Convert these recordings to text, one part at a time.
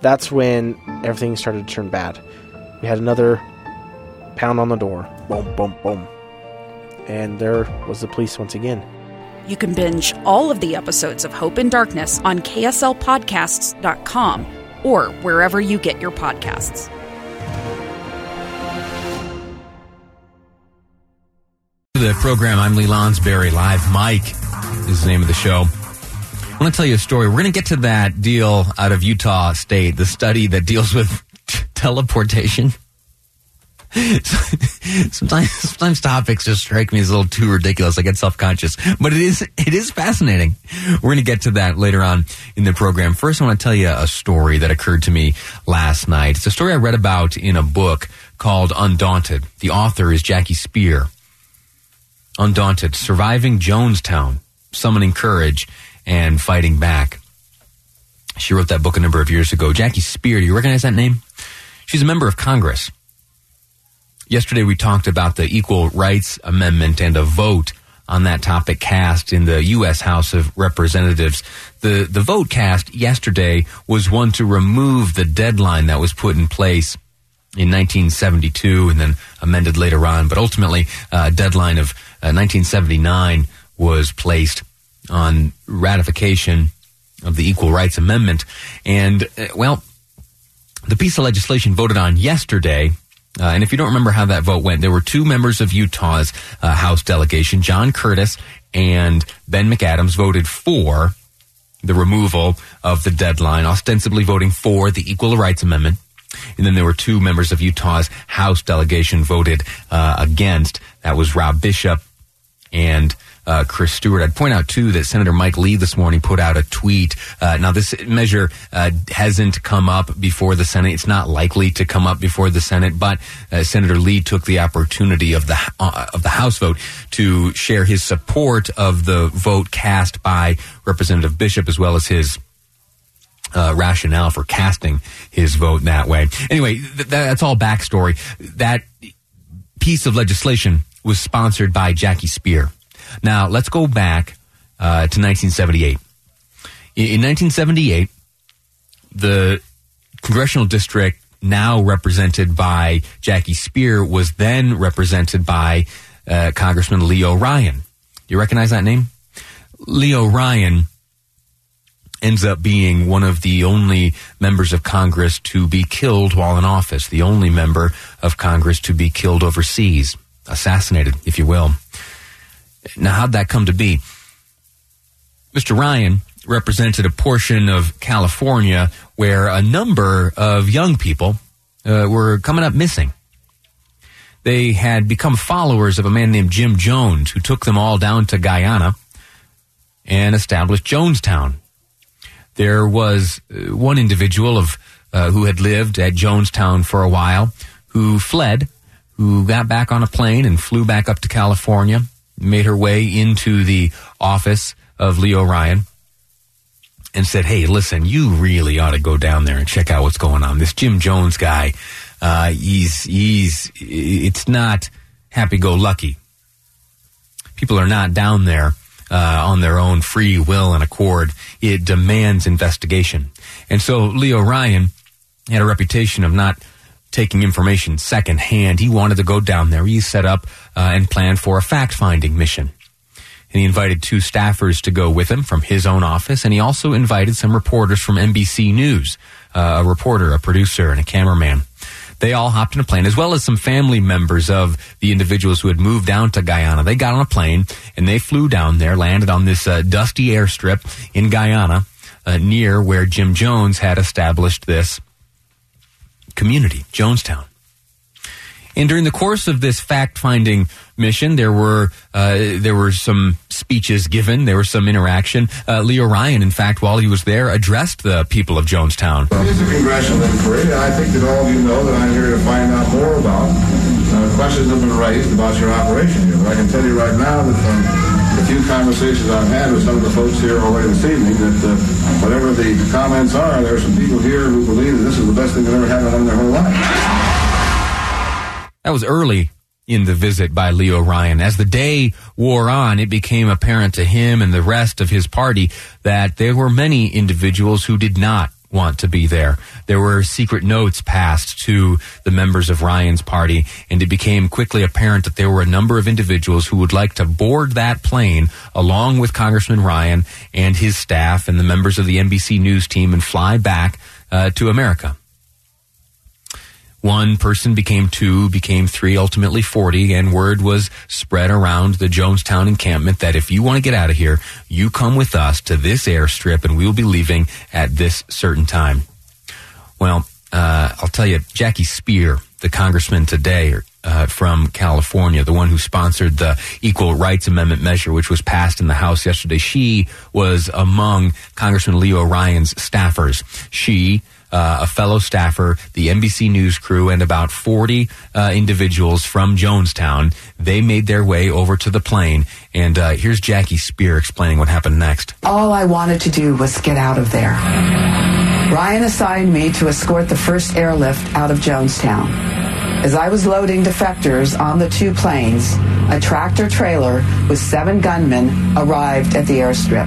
That's when everything started to turn bad. We had another pound on the door. Boom, boom, boom. And there was the police once again. You can binge all of the episodes of Hope and Darkness on KSLPodcasts.com or wherever you get your podcasts. The program, I'm Lee Lonsberry. Live Mic is the name of the show. I want to tell you a story. We're going to get to that deal out of Utah State, the study that deals with t- teleportation. sometimes, sometimes topics just strike me as a little too ridiculous. I get self conscious, but it is it is fascinating. We're going to get to that later on in the program. First, I want to tell you a story that occurred to me last night. It's a story I read about in a book called Undaunted. The author is Jackie Speier. Undaunted, surviving Jonestown, summoning courage and fighting back. She wrote that book a number of years ago. Jackie Speier, do you recognize that name? She's a member of Congress. Yesterday we talked about the Equal Rights Amendment and a vote on that topic cast in the U.S. House of Representatives. The, the vote cast yesterday was one to remove the deadline that was put in place in 1972 and then amended later on, but ultimately a deadline of 1979 uh, was placed on ratification of the Equal Rights Amendment. And, uh, well, the piece of legislation voted on yesterday uh, and if you don't remember how that vote went, there were two members of Utah's uh, House delegation, John Curtis and Ben McAdams, voted for the removal of the deadline, ostensibly voting for the Equal Rights Amendment. And then there were two members of Utah's House delegation voted uh, against. That was Rob Bishop and uh, Chris Stewart. I'd point out too that Senator Mike Lee this morning put out a tweet. Uh, now this measure uh, hasn't come up before the Senate. It's not likely to come up before the Senate, but uh, Senator Lee took the opportunity of the uh, of the House vote to share his support of the vote cast by Representative Bishop as well as his uh, rationale for casting his vote that way. Anyway, th- that's all backstory. That piece of legislation was sponsored by Jackie Speier. Now, let's go back uh, to 1978. In 1978, the congressional district now represented by Jackie Speier was then represented by uh, Congressman Leo Ryan. You recognize that name? Leo Ryan ends up being one of the only members of Congress to be killed while in office, the only member of Congress to be killed overseas, assassinated, if you will. Now, how'd that come to be? Mr. Ryan represented a portion of California where a number of young people uh, were coming up missing. They had become followers of a man named Jim Jones, who took them all down to Guyana and established Jonestown. There was uh, one individual of uh, who had lived at Jonestown for a while, who fled, who got back on a plane and flew back up to California, made her way into the office of Leo Ryan and said, Hey, listen, you really ought to go down there and check out what's going on. This Jim Jones guy, uh, he's, he's, it's not happy go lucky. People are not down there, uh, on their own free will and accord. It demands investigation. And so Leo Ryan had a reputation of not taking information secondhand. He wanted to go down there. He set up uh, and planned for a fact finding mission. And he invited two staffers to go with him from his own office. And he also invited some reporters from NBC News, uh, a reporter, a producer, and a cameraman. They all hopped in a plane, as well as some family members of the individuals who had moved down to Guyana. They got on a plane and they flew down there, landed on this uh, dusty airstrip in Guyana, uh, near where Jim Jones had established this community, Jonestown. And during the course of this fact-finding mission, there were uh, there were some speeches given, there was some interaction. Uh, Leo Ryan, in fact, while he was there, addressed the people of Jonestown. It's a congressional inquiry. I think that all of you know that I'm here to find out more about. Uh, questions have been raised about your operation here, but I can tell you right now that few conversations I've had with some of the folks here already this evening, that uh, whatever the comments are, there are some people here who believe that this is the best thing they've ever happened in their whole life. That was early in the visit by Leo Ryan. As the day wore on, it became apparent to him and the rest of his party that there were many individuals who did not want to be there. There were secret notes passed to the members of Ryan's party, and it became quickly apparent that there were a number of individuals who would like to board that plane along with Congressman Ryan and his staff and the members of the NBC News team and fly back uh, to America. One person became two, became three, ultimately 40, and word was spread around the Jonestown encampment that if you want to get out of here, you come with us to this airstrip and we will be leaving at this certain time. Well, uh, I'll tell you, Jackie Speier, the congressman today uh, from California, the one who sponsored the Equal Rights Amendment measure, which was passed in the House yesterday, she was among Congressman Leo Ryan's staffers. She uh, a fellow staffer, the NBC News crew, and about 40 uh, individuals from Jonestown. They made their way over to the plane. And uh, here's Jackie Speier explaining what happened next. All I wanted to do was get out of there. Ryan assigned me to escort the first airlift out of Jonestown. As I was loading defectors on the two planes, a tractor trailer with seven gunmen arrived at the airstrip.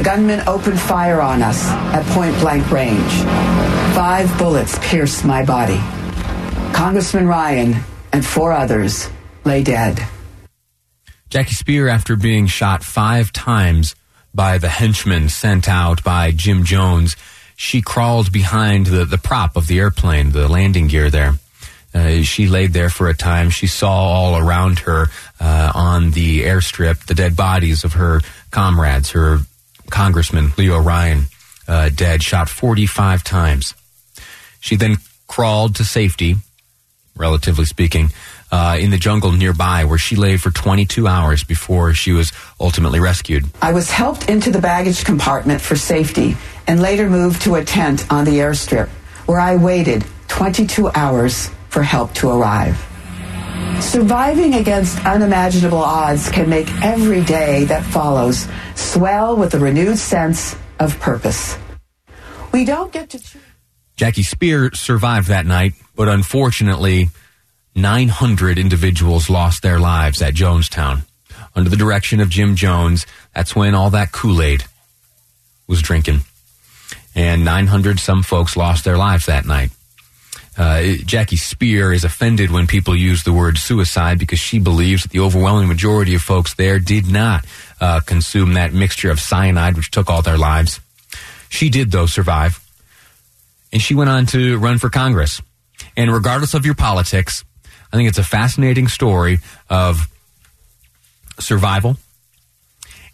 The gunmen opened fire on us at point blank range. Five bullets pierced my body. Congressman Ryan and four others lay dead. Jackie Speier, after being shot five times by the henchmen sent out by Jim Jones, she crawled behind the, the prop of the airplane, the landing gear there. Uh, she laid there for a time. She saw all around her uh, on the airstrip the dead bodies of her comrades, her Congressman Leo Ryan, uh, dead, shot 45 times. She then crawled to safety, relatively speaking, uh, in the jungle nearby, where she lay for 22 hours before she was ultimately rescued. I was helped into the baggage compartment for safety and later moved to a tent on the airstrip, where I waited 22 hours for help to arrive. Surviving against unimaginable odds can make every day that follows swell with a renewed sense of purpose. We don't get to. Jackie Speier survived that night, but unfortunately, 900 individuals lost their lives at Jonestown. Under the direction of Jim Jones, that's when all that Kool Aid was drinking. And 900 some folks lost their lives that night. Uh, Jackie Speier is offended when people use the word suicide because she believes that the overwhelming majority of folks there did not uh, consume that mixture of cyanide which took all their lives. She did, though, survive. And she went on to run for Congress. And regardless of your politics, I think it's a fascinating story of survival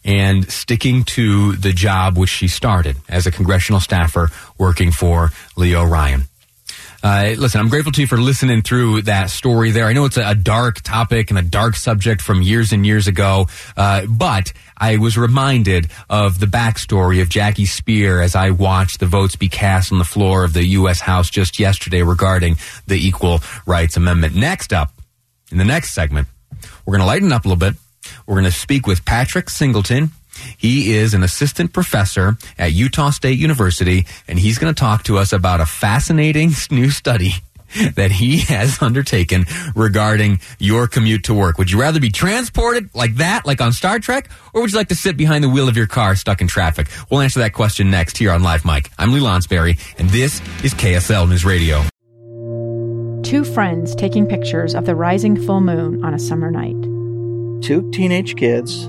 and sticking to the job which she started as a congressional staffer working for Leo Ryan. Uh, listen, I'm grateful to you for listening through that story there. I know it's a, a dark topic and a dark subject from years and years ago, uh, but I was reminded of the backstory of Jackie Speier as I watched the votes be cast on the floor of the U.S. House just yesterday regarding the Equal Rights Amendment. Next up, in the next segment, we're going to lighten up a little bit. We're going to speak with Patrick Singleton. He is an assistant professor at Utah State University, and he's going to talk to us about a fascinating new study that he has undertaken regarding your commute to work. Would you rather be transported like that, like on Star Trek, or would you like to sit behind the wheel of your car stuck in traffic? We'll answer that question next here on Live Mic. I'm Lee Lonsberry, and this is KSL News Radio. Two friends taking pictures of the rising full moon on a summer night. Two teenage kids